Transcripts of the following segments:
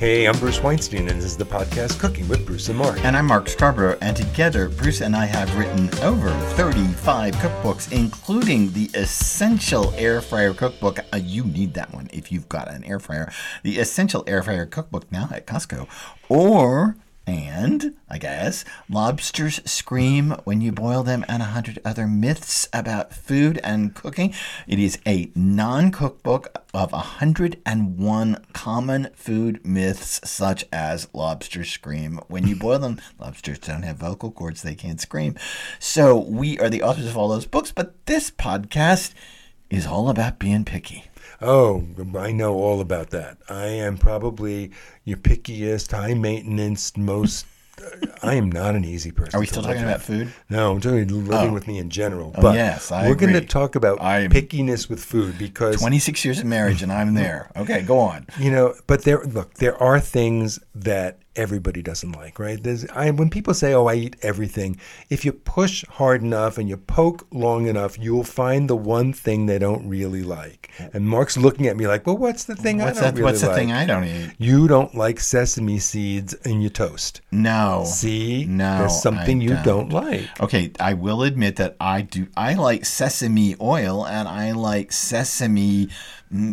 Hey, I'm Bruce Weinstein, and this is the podcast Cooking with Bruce and Mark. And I'm Mark Scarborough, and together, Bruce and I have written over 35 cookbooks, including the Essential Air Fryer Cookbook. Uh, you need that one if you've got an air fryer. The Essential Air Fryer Cookbook now at Costco. Or and, I guess, lobsters scream when you boil them, and a hundred other myths about food and cooking. It is a non cookbook of 101 common food myths, such as lobsters scream when you boil them. lobsters don't have vocal cords, they can't scream. So, we are the authors of all those books, but this podcast is all about being picky. Oh, I know all about that. I am probably your pickiest, high maintenance, most. Uh, I am not an easy person. Are we still talking about food? No, I'm talking living oh. with me in general. Oh, but yes, I we're going to talk about I'm pickiness with food because 26 years of marriage and I'm there. Okay, go on. You know, but there, look, there are things that everybody doesn't like, right? There's, I, when people say, "Oh, I eat everything," if you push hard enough and you poke long enough, you'll find the one thing they don't really like. And Mark's looking at me like, "Well, what's the thing what's I don't that, really What's the like? thing I don't eat? You don't like sesame seeds in your toast. No. See, no, there's something I you don't. don't like. Okay, I will admit that I do. I like sesame oil and I like sesame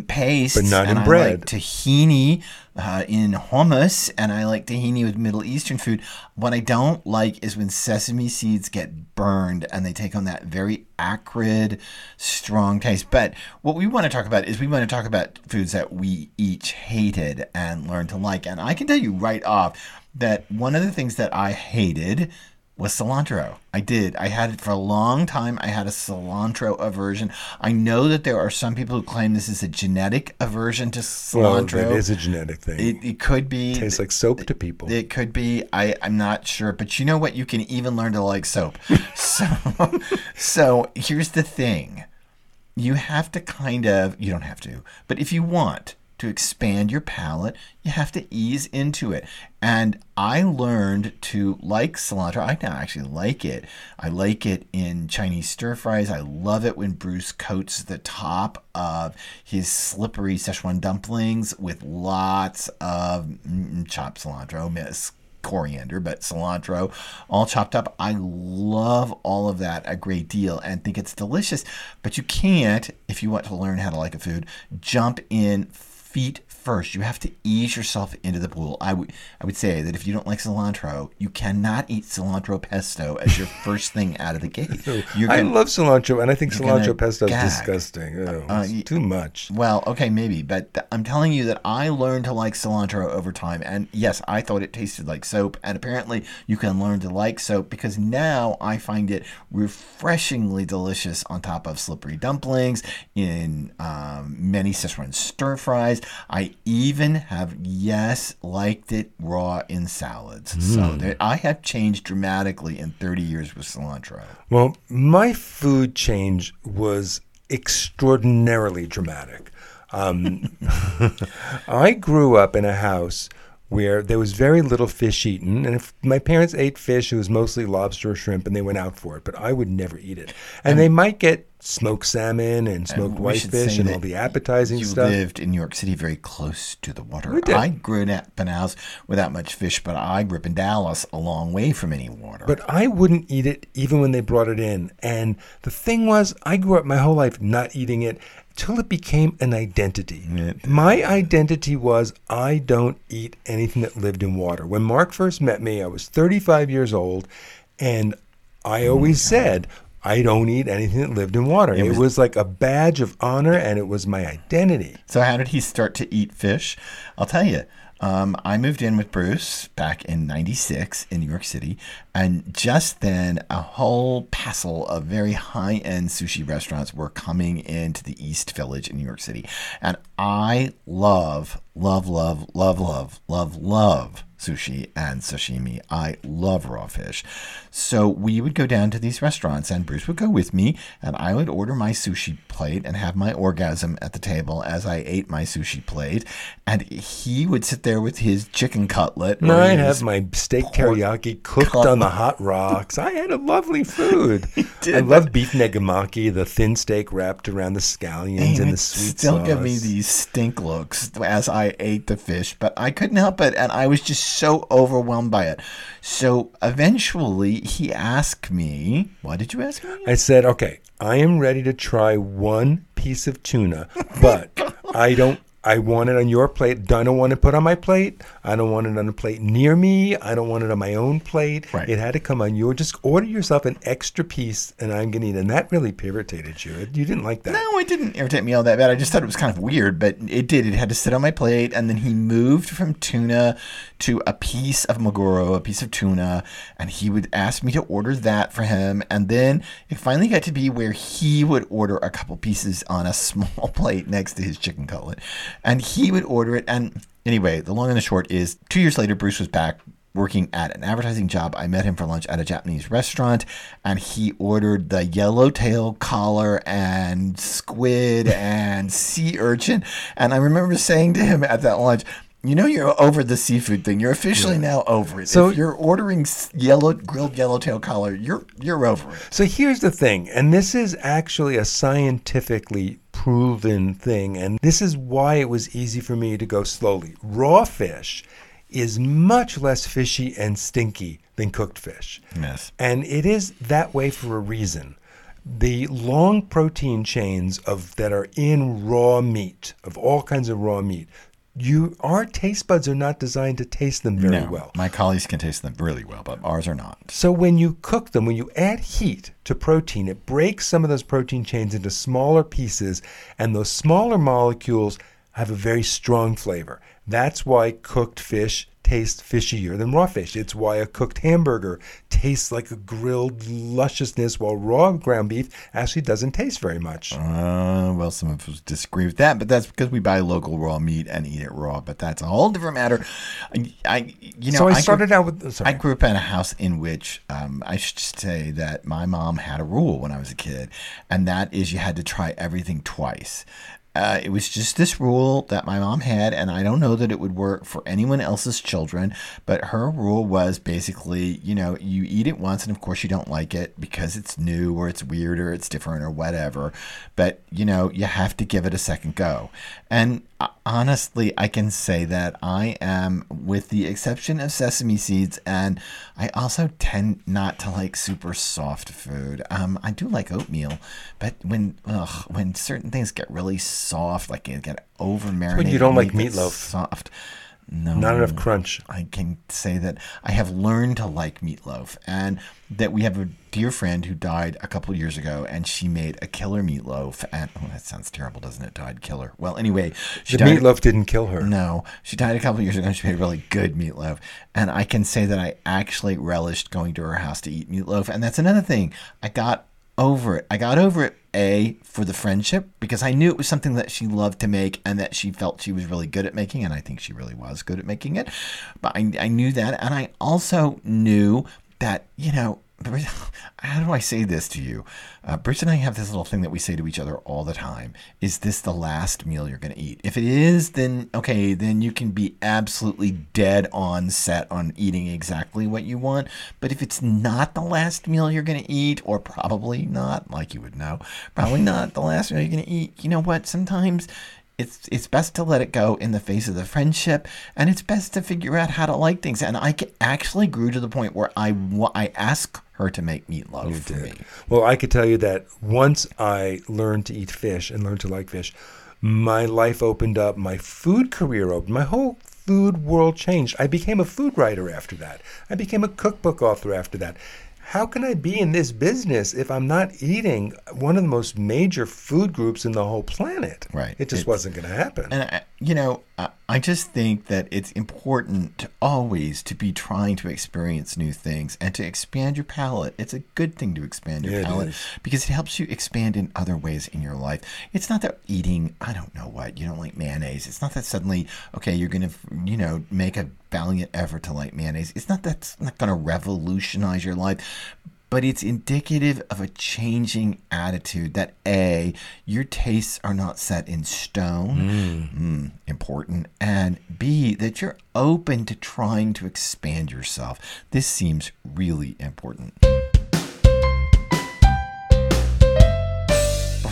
paste, But not in I bread. like tahini uh, in hummus, and I like tahini with Middle Eastern food. What I don't like is when sesame seeds get burned and they take on that very acrid, strong taste. But what we want to talk about is we want to talk about foods that we each hated and learned to like. And I can tell you right off that one of the things that I hated was cilantro. I did. I had it for a long time. I had a cilantro aversion. I know that there are some people who claim this is a genetic aversion to cilantro. Well, it is a genetic thing. It, it could be. It tastes like soap to people. It could be. I, I'm not sure. But you know what? You can even learn to like soap. so, so here's the thing. You have to kind of, you don't have to, but if you want to expand your palate, you have to ease into it. And I learned to like cilantro. I now actually like it. I like it in Chinese stir fries. I love it when Bruce coats the top of his slippery Szechuan dumplings with lots of mm, chopped cilantro, miss coriander, but cilantro, all chopped up. I love all of that a great deal and think it's delicious. But you can't, if you want to learn how to like a food, jump in feet first. You have to ease yourself into the pool. I would I would say that if you don't like cilantro, you cannot eat cilantro pesto as your first thing out of the gate. You're I gonna- love cilantro, and I think cilantro pesto is disgusting. Uh, too much. Well, okay, maybe, but th- I'm telling you that I learned to like cilantro over time. And yes, I thought it tasted like soap, and apparently you can learn to like soap because now I find it refreshingly delicious on top of slippery dumplings, in um, many Szechuan stir fries. I even have, yes, liked it raw in salads. So there, I have changed dramatically in 30 years with cilantro. Well, my food change was extraordinarily dramatic. Um, I grew up in a house where there was very little fish eaten, and if my parents ate fish, it was mostly lobster or shrimp, and they went out for it. But I would never eat it, and, they might get smoked salmon and smoked should whitefish and all the appetizing you stuff. lived in New York City very close to the water. I grew up in house without much fish, but I grew up in Dallas, a long way from any water. But I wouldn't eat it even when they brought it in. And the thing was, I grew up my whole life not eating it till it became an identity. My identity was I don't eat anything that lived in water. When Mark first met me, I was 35 years old, and I Oh always said, I don't eat anything that lived in water. It was, was- like a badge of honor, and it was my identity. so, how did he start to eat fish? I'll tell you. Um, I moved in with Bruce back in '96 in New York City, and just then a whole passel of very high-end sushi restaurants were coming into the East Village in New York City, and I love, love, love, love, love, love, love sushi and sashimi. I love raw fish. So we would go down to these restaurants, and Bruce would go with me, and I would order my sushi plate and have my orgasm at the table as I ate my sushi plate. And he would sit there with his chicken cutlet. And I'd have my steak teriyaki cooked on the hot rocks. I had a lovely food. I love beef negimaki, the thin steak wrapped around the scallions and it the sweet still sauce. give me these stink looks as I ate the fish, but I couldn't help it, and I was just so overwhelmed by it. So eventually, he asked me, Why did you ask me?" I said, okay, I am ready to try one piece of tuna, but I don't. I want it on your plate. I don't want it put on my plate. I don't want it on a plate near me. I don't want it on my own plate. Right. It had to come on your. Just order yourself an extra piece, and I'm gonna eat. And that really irritated you. You didn't like that. No, it didn't irritate me all that bad. I just thought it was kind of weird, but it did. It had to sit on my plate, and then he moved from tuna to a piece of maguro, a piece of tuna, and he would ask me to order that for him. And then it finally got to be where he would order a couple pieces on a small plate next to his chicken cutlet, and he would order it. And anyway, the long and the short is, two years later, Bruce was back working at an advertising job. I met him for lunch at a Japanese restaurant, and he ordered the yellowtail collar and squid and sea urchin. And I remember saying to him at that lunch, you know you're over the seafood thing. You're officially now over it. So- if you're ordering yellow grilled yellowtail collar, you're you're over it. So here's the thing, and this is actually a scientifically proven thing, and this is why it was easy for me to go slowly. Raw fish is much less fishy and stinky than cooked fish. Yes. And it is that way for a reason. The long protein chains of that are in raw meat, of all kinds of raw meat, you our taste buds are not designed to taste them very No, well. my colleagues can taste them really well, but ours are not. So when you cook them, when you add heat to protein, it breaks some of those protein chains into smaller pieces, and those smaller molecules have a very strong flavor. That's why cooked fish tastes fishier than raw fish. It's why a cooked hamburger tastes like a grilled lusciousness, while raw ground beef actually doesn't taste very much. Uh, well, some of us disagree with that, but that's because we buy local raw meat and eat it raw. But that's a whole different matter. I, I you know, so I grew- started out with. Sorry. I grew up in a house in which um, I should say that my mom had a rule when I was a kid, and that is you had to try everything twice. Uh, it was just this rule that my mom had, and I don't know that it would work for anyone else's children. But her rule was basically, you know, you eat it once, and of course you don't like it because it's new or it's weird or it's different or whatever. But you know, you have to give it a second go. And honestly, I can say that I am, with the exception of sesame seeds, and I also tend not to like super soft food. Um, I do like oatmeal, but when ugh, when certain things get really soft, like they get over marinated, you don't like meatloaf. Soft. No, Not enough crunch. I can say that I have learned to like meatloaf, and that we have a dear friend who died a couple years ago, and she made a killer meatloaf. And oh, that sounds terrible, doesn't it? Died killer. Well, anyway, she The died. meatloaf didn't kill her. No, she died a couple years ago. and She made really good meatloaf, and I can say that I actually relished going to her house to eat meatloaf. And that's another thing. I got over it. I got over it. A for the friendship because I knew it was something that she loved to make and that she felt she was really good at making, and I think she really was good at making it. But I, I knew that, and I also knew that you know how do I say this to you? Uh, Bruce and I have this little thing that we say to each other all the time. Is this the last meal you're going to eat? If it is, then okay, then you can be absolutely dead on set on eating exactly what you want. But if it's not the last meal you're going to eat, or probably not, like you would know, probably not the last meal you're going to eat, you know what? Sometimes it's it's best to let it go in the face of the friendship and it's best to figure out how to like things and i actually grew to the point where i i ask her to make meatloaf for me Well, I could tell you that once I learned to eat fish and learned to like fish, my life opened up, my food career opened, my whole food world changed. I became a food writer after that. I became a cookbook author after that. How can I be in this business if I'm not eating one of the most major food groups in the whole planet? Right. It just It's- wasn't going to happen. and I, you know uh, I just think that it's important to always to be trying to experience new things and to expand your palate. It's a good thing to expand your Yeah, palate because it helps you expand in other ways in your life. It's not that eating, I don't know what, you don't like mayonnaise. It's not that suddenly, okay, you're going to, you know, make a valiant effort to like mayonnaise. It's not that's not going to revolutionize your life. But it's indicative of a changing attitude that A, your tastes are not set in stone, Mm, important, and B, that you're open to trying to expand yourself. This seems really important.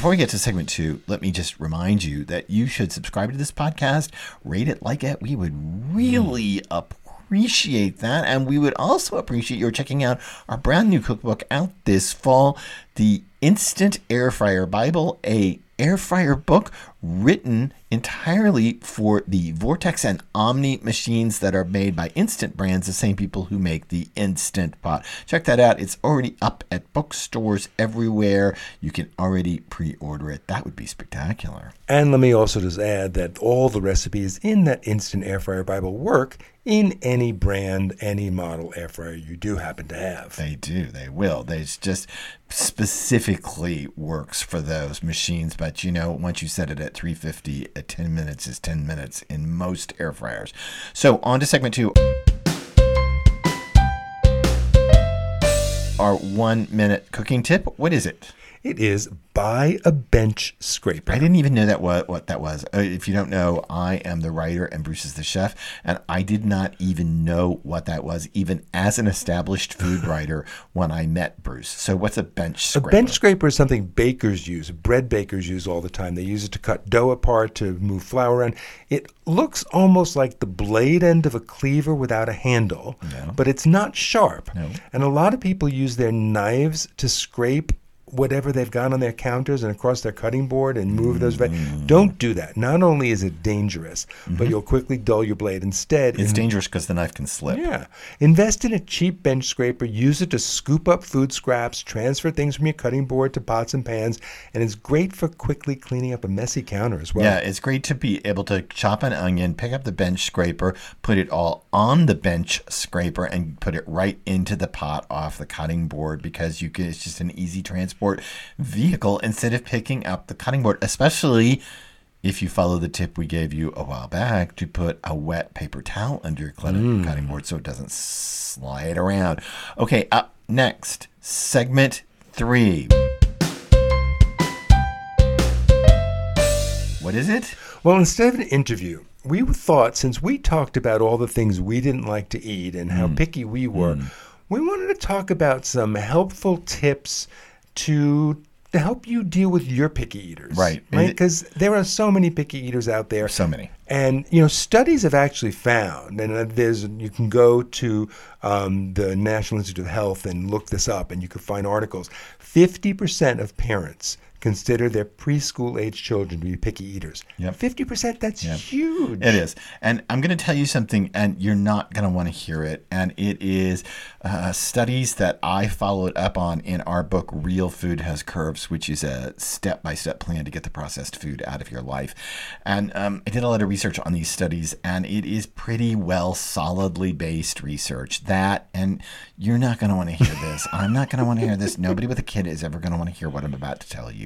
Before we get to segment two, let me just remind you that you should subscribe to this podcast, rate it, like it. We would really appreciate that. And we would also appreciate your checking out our brand new cookbook out this fall, The Instant Air Fryer Bible, a air fryer book written entirely for the Vortex and Omni machines that are made by Instant Brands, the same people who make the Instant Pot. Check that out. It's already up at bookstores everywhere. You can already pre order it. That would be spectacular. And let me also just add that all the recipes in that Instant Air Fryer Bible work in any brand, any model air fryer you do happen to have. They do. They will. They just specifically works for those machines. But you know, once you set it at 350, at uh, 10 minutes is 10 minutes in most air fryers. So on to segment two. Our one minute cooking tip. What is it? It is buy a bench scraper. I didn't even know that what what that was. Uh, if you don't know, I am the writer and Bruce is the chef, and I did not even know what that was, even as an established food writer when I met Bruce. So, what's a bench scraper? A bench scraper is something bakers use, bread bakers use all the time. They use it to cut dough apart, to move flour around. It looks almost like the blade end of a cleaver without a handle, but it's not sharp. No. And a lot of people use their knives to scrape whatever they've got on their counters and across their cutting board and move those. Ve-. Don't do that. Not only is it dangerous, but you'll quickly dull your blade. Instead, Mm-hmm. It's in- dangerous because the knife can slip. yeah. Invest in a cheap bench scraper. Use it to scoop up food scraps, transfer things from your cutting board to pots and pans, and it's great for quickly cleaning up a messy counter as well. Yeah, it's great to be able to chop an onion, pick up the bench scraper, put it all on the bench scraper, and put it right into the pot off the cutting board because you can. It's just an easy transport vehicle instead of picking up the cutting board, especially. If you follow the tip we gave you a while back to put a wet paper towel under your cutting hmm. cutting board so it doesn't slide around. Okay, up next, segment three. What is it? Well, instead of an interview, we thought since we talked about all the things we didn't like to eat and how hmm. picky we were, hmm. we wanted to talk about some helpful tips to to help you deal with your picky eaters. Right. Right? Because there are so many picky eaters out there. So many. And you know, studies have actually found, and uh, there's you can go to um, the National Institute of Health and look this up, and you can find articles. Fifty percent of parents consider their preschool age children to be picky eaters. Yep. Fifty percent. That's huge. It is. And I'm going to tell you something, and you're not going to want to hear it. And it is uh, studies that I followed up on in our book, Real Food Has Curves, which is a step by step plan to get the processed food out of your life. And um, I did a lot of research on these studies, and it is pretty well solidly based research. That, and you're not going to want to hear this. I'm not going to want to hear this. Nobody with a kid is ever going to want to hear what I'm about to tell you.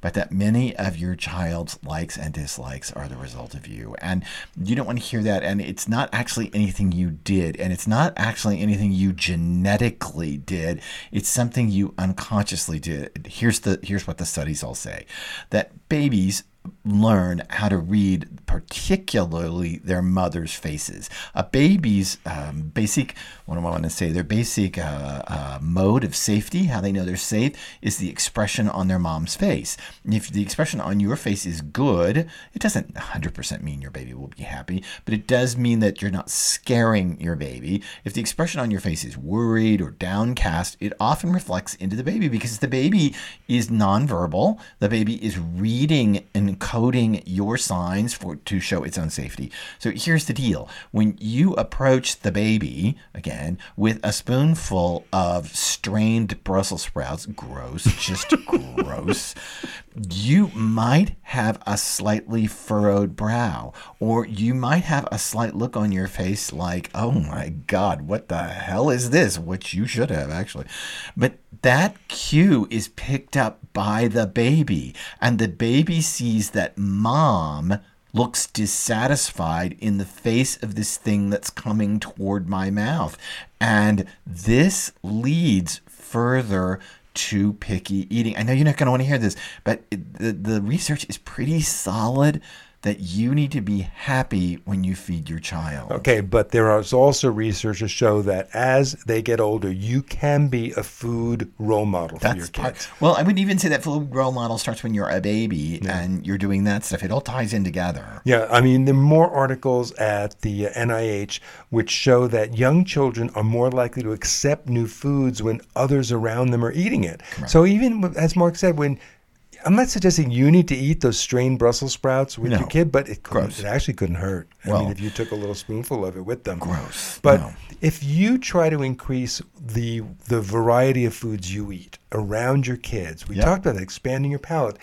But that many of your child's likes and dislikes are the result of you. And you don't want to hear that. And it's not actually anything you did. And it's not actually anything you genetically did. It's something you unconsciously did. Here's the here's what the studies all say. That babies learn how to read particularly their mother's faces. A baby's um, basic, what do I want to say, their basic uh, uh, mode of safety, how they know they're safe, is the expression on their mom's face. And if the expression on your face is good, it doesn't 100% mean your baby will be happy, but it does mean that you're not scaring your baby. If the expression on your face is worried or downcast, it often reflects into the baby because the baby is nonverbal. The baby is reading and encoding your signs for to show its own safety. So here's the deal: when you approach the baby again with a spoonful of strained Brussels sprouts, gross, just gross, you might have a slightly furrowed brow, or you might have a slight look on your face like, "Oh my God, what the hell is this?" Which you should have actually, but that cue is picked up by the baby, and the baby sees that mom looks dissatisfied in the face of this thing that's coming toward my mouth. And this leads further to picky eating. I know you're not going to want to hear this, but the, the research is pretty solid that you need to be happy when you feed your child. Okay, but there is also research to show that as they get older, you can be a food role model for your That's part. Well, I would even say that food role model starts when you're a baby and you're doing that stuff. It all ties in together. Yeah, I mean, there are more articles at the uh, NIH which show that young children are more likely to accept new foods when others around them are eating it. So even as Mark said, when I'm not suggesting you need to eat those strained Brussels sprouts with No. your kid, but it Gross. it actually couldn't hurt. I Well- mean, if you took a little spoonful of it with them. Gross. But No. if you try to increase the the variety of foods you eat around your kids, we Yep. talked about that, expanding your palate.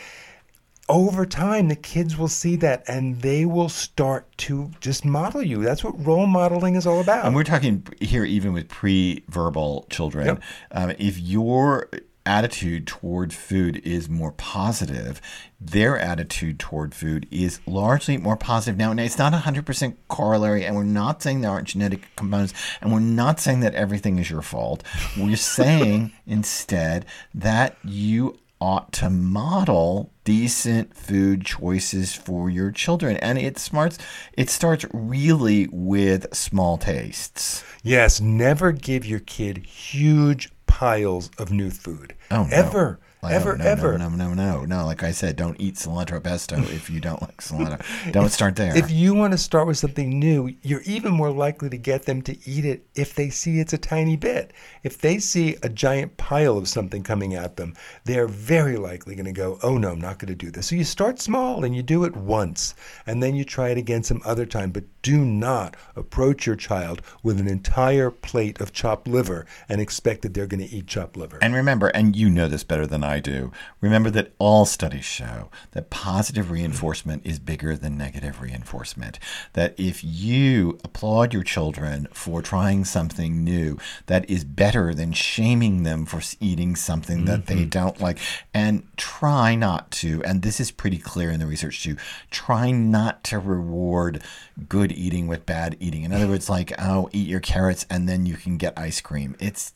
Over time, the kids will see that and they will start to just model you. That's what role modeling is all about. And we're talking here even with pre-verbal children. Yep. Um, if your attitude toward food is more positive, their attitude toward food is largely more positive. Now, it's not 100% corollary, and we're not saying there aren't genetic components, and we're not saying that everything is your fault. We're saying instead that you ought to model decent food choices for your children and it smarts it starts really with small tastes yes, never give your kid huge piles of new food. Oh, no. Ever. Like, ever, oh, no, ever. No, no, no, no, no. Like I said, don't eat cilantro pesto if you don't like cilantro. Don't start there. If you want to start with something new, you're even more likely to get them to eat it if they see it's a tiny bit. If they see a giant pile of something coming at them, they're very likely going to go, Oh no, I'm not going to do this. So you start small and you do it once, and then you try it again some other time. But do not approach your child with an entire plate of chopped liver and expect that they're going to eat chopped liver. And remember, and you know this better than I do, remember that all studies show that positive reinforcement is bigger than negative reinforcement. That if you applaud your children for trying something new, that is better than shaming them for eating something that they mm-hmm. don't like. And try not to, and this is pretty clear in the research too, try not to reward good eating with bad eating. In other words, like, oh, eat your carrots and then you can get ice cream. It's,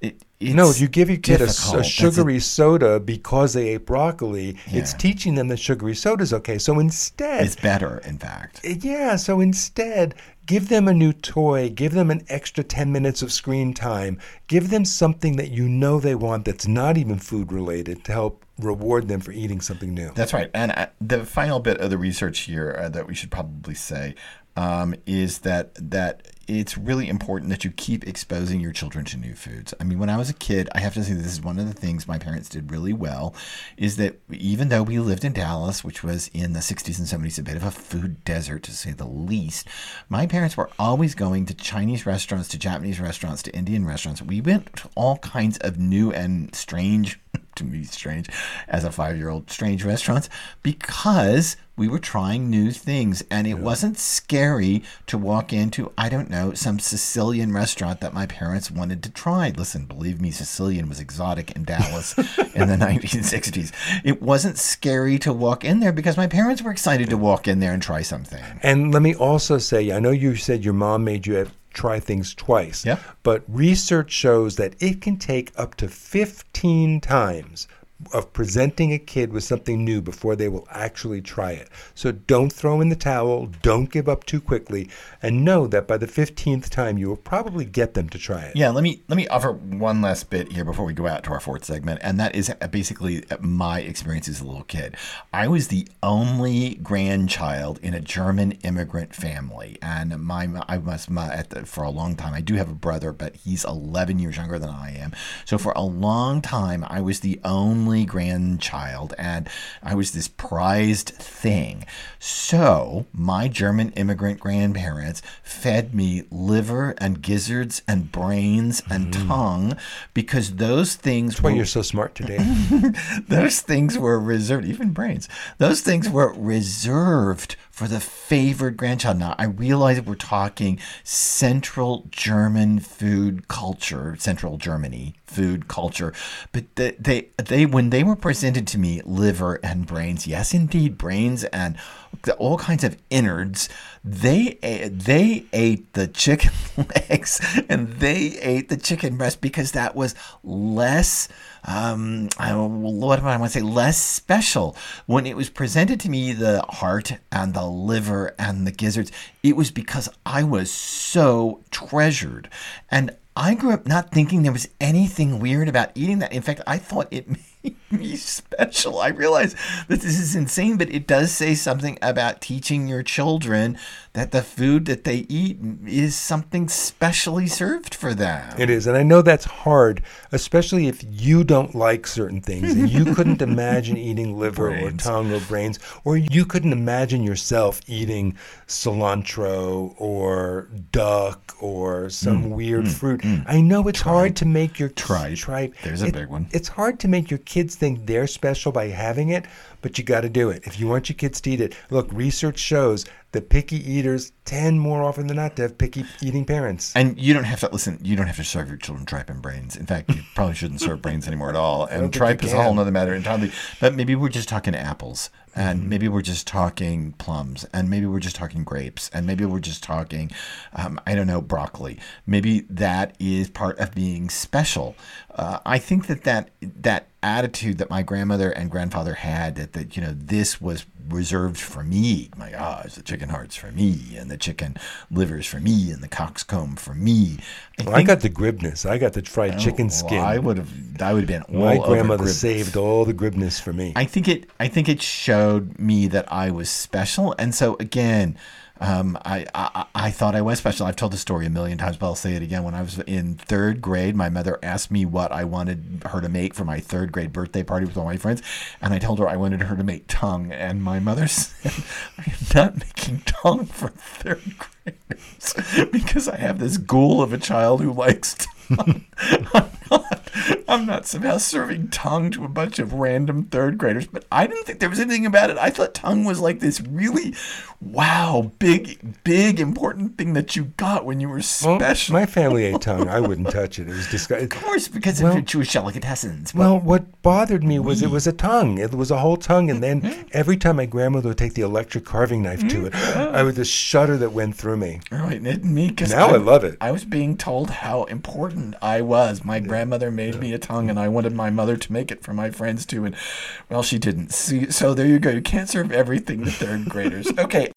it, it's no, if you give your kid a, a sugary soda because they ate broccoli, it's teaching them that sugary soda is okay. So instead, It's better, in fact. Uh, yeah, so instead, give them a new toy, give them an extra 10 minutes of screen time, give them something that you know they want that's not even food related to help reward them for eating something new. That's right. And uh, the final bit of the research here uh, that we should probably say um, is that that it's really important that you keep exposing your children to new foods. I mean, when I was a kid, I have to say this is one of the things my parents did really well is that even though we lived in Dallas, which was in the 60s and 70s, a bit of a food desert to say the least, my parents were always going to Chinese restaurants, to Japanese restaurants, to Indian restaurants. We went to all kinds of new and strange to me strange as a five year old strange restaurants because we were trying new things. And it wasn't scary to walk into i don't know some sicilian restaurant that my parents wanted to try. Listen believe me sicilian was exotic in dallas in the 1960s it wasn't scary to walk in there because my parents were excited to walk in there and try something. And let me also say, I know you said your mom made you have try things twice. Yeah. But research shows that it can take up to 15 times of presenting a kid with something new before they will actually try it. So don't throw in the towel, don't give up too quickly, and know that by the 15th time you will probably get them to try it. Yeah, let me let me offer one last bit here before we go out to our fourth segment, and that is basically my experience as a little kid. I was the only grandchild in a German immigrant family, and my I was my, at the, for a long time. I do have a brother, but he's 11 years younger than I am. So for a long time, I was the only only grandchild, and I was this prized thing. So my German immigrant grandparents fed me liver and gizzards and brains and mm-hmm. tongue because those things That's why you're so smart today. those things were reserved, even brains. Those things were reserved for the favored grandchild. Now, I realize we're talking Central German food culture, Central Germany food culture, but they, they, they, when they were presented to me, liver and brains, yes, indeed, brains and all kinds of innards, they they ate the chicken legs and they ate the chicken breast because that was less um, I, what do I want to say, less special. When it was presented to me, the heart and the liver and the gizzards, it was because I was so treasured. And I grew up not thinking there was anything weird about eating that. In fact, I thought it me special. I realize that this is insane, but it does say something about teaching your children that the food that they eat is something specially served for them. It is. And I know that's hard, especially if you don't like certain things and you couldn't imagine eating liver or tongue or brains, or you couldn't imagine yourself eating cilantro or duck or some mm, weird mm, fruit. Mm. I know it's hard to make your Tripe. tripe. There's a It- big one. It's hard to make your kids think they're special by having it, but you got to do it. If you want your kids to eat it, look, research shows that picky eaters tend more often than not to have picky eating parents. And you don't have to listen. You don't have to serve your children tripe and brains. In fact, you probably shouldn't serve brains anymore at all. And tripe is a whole other matter entirely. But maybe we're just talking apples, and Mm-hmm. maybe we're just talking plums, and maybe we're just talking grapes, and maybe we're just talking, um, I don't know, broccoli. Maybe that is part of being special. Uh, I think that that that attitude that my grandmother and grandfather had that that you know this was reserved for me. My gosh, the chicken hearts for me, and the chicken livers for me, and the coxcomb for me. I Well, I got the gribenes. I got the fried oh, chicken well, skin. I would have. I would have been all My grandmother saved all the gribenes for me. I think it. I think it showed me that I was special, and so again, um, I, I I thought I was special. I've told the story a million times, but I'll say it again. When I was in third grade, my mother asked me what I wanted her to make for my third grade birthday party with all my friends, and I told her I wanted her to make tongue, and my mother said, "I am not making tongue for third graders because I have this ghoul of a child who likes tongue." I'm not, I'm not somehow serving tongue to a bunch of random third graders, but I didn't think there was anything about it. I thought tongue was like this really, wow, big, big, important thing that you got when you were Well, special. my family ate tongue. I wouldn't touch it. It was disgusting. of course, because of Well- your Jewish delicatessens. Well, what bothered me was it was a tongue. It was a whole tongue, and then Mm-hmm. every time my grandmother would take the electric carving knife to it, I would just shudder that went through me. Right, it me because Now I love it. I was being told how important I was. My grandmother made me a tongue, and I wanted my mother to make it for my friends too. And well, she didn't. See, so there you go. You can't serve everything to third graders. Okay.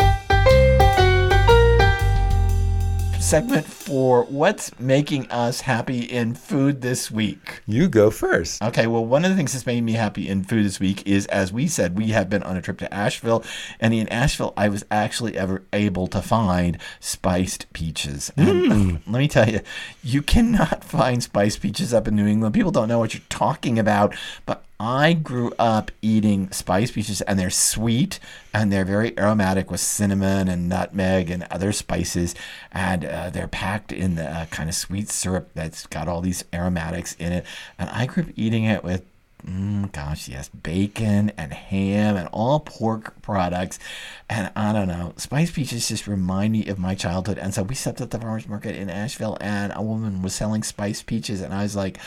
Segment four what's making us happy in food this week. You go first. Okay, well, one of the things that's made me happy in food this week is, as we said, we have been on a trip to Asheville, and in Asheville, I was actually ever able to find spiced peaches. And hmm. let me tell you, you cannot find spiced peaches up in New England. People don't know what you're talking about, but I grew up eating spice peaches, and they're sweet and they're very aromatic with cinnamon and nutmeg and other spices, and uh, they're packed in the uh, kind of sweet syrup that's got all these aromatics in it. And I grew up eating it with Mm, gosh, yes, bacon and ham and all pork products. And I don't know, spice peaches just remind me of my childhood. And so we stepped at the farmer's market in Asheville, and a woman was selling spice peaches. And I was like,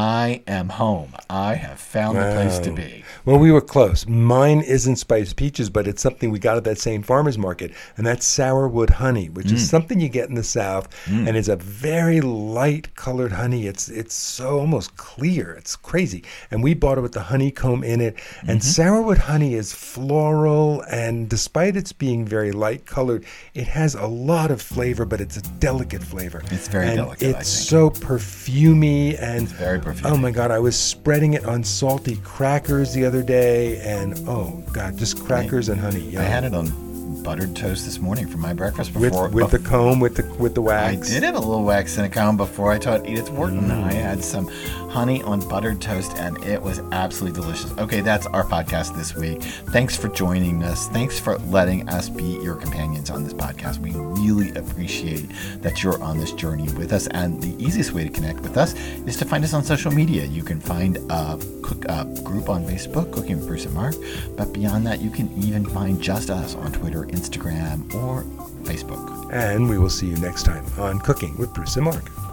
I am home. I have found the place to be. Well, we were close. Mine isn't spiced peaches, but it's something we got at that same farmer's market, and that's sourwood honey, which Mm. is something you get in the South, and it's a very light colored honey. It's it's so almost clear. It's crazy. And we bought it with the honeycomb in it. And Mm-hmm. sourwood honey is floral, and despite its being very light colored, it has a lot of flavor, but it's a delicate flavor. It's very and delicate, I It's so perfumey and very perfumey. Oh my god, I was spreading it on salty crackers the other day, and oh god, just crackers and honey. I had it on buttered toast this morning for my breakfast with before. with the comb, with the with the wax. I did have a little wax in a comb before I taught Edith Wharton. Mm. I had some honey on buttered toast, and it was absolutely delicious. Okay, that's our podcast this week. Thanks for joining us. Thanks for letting us be your companions on this podcast. We really appreciate that you're on this journey with us. And the easiest way to connect with us is to find us on social media. You can find a cook a group on Facebook, Cooking with Bruce and Mark. But beyond that, you can even find just us on Twitter, Instagram, or Facebook. And we will see you next time on Cooking with Bruce and Mark.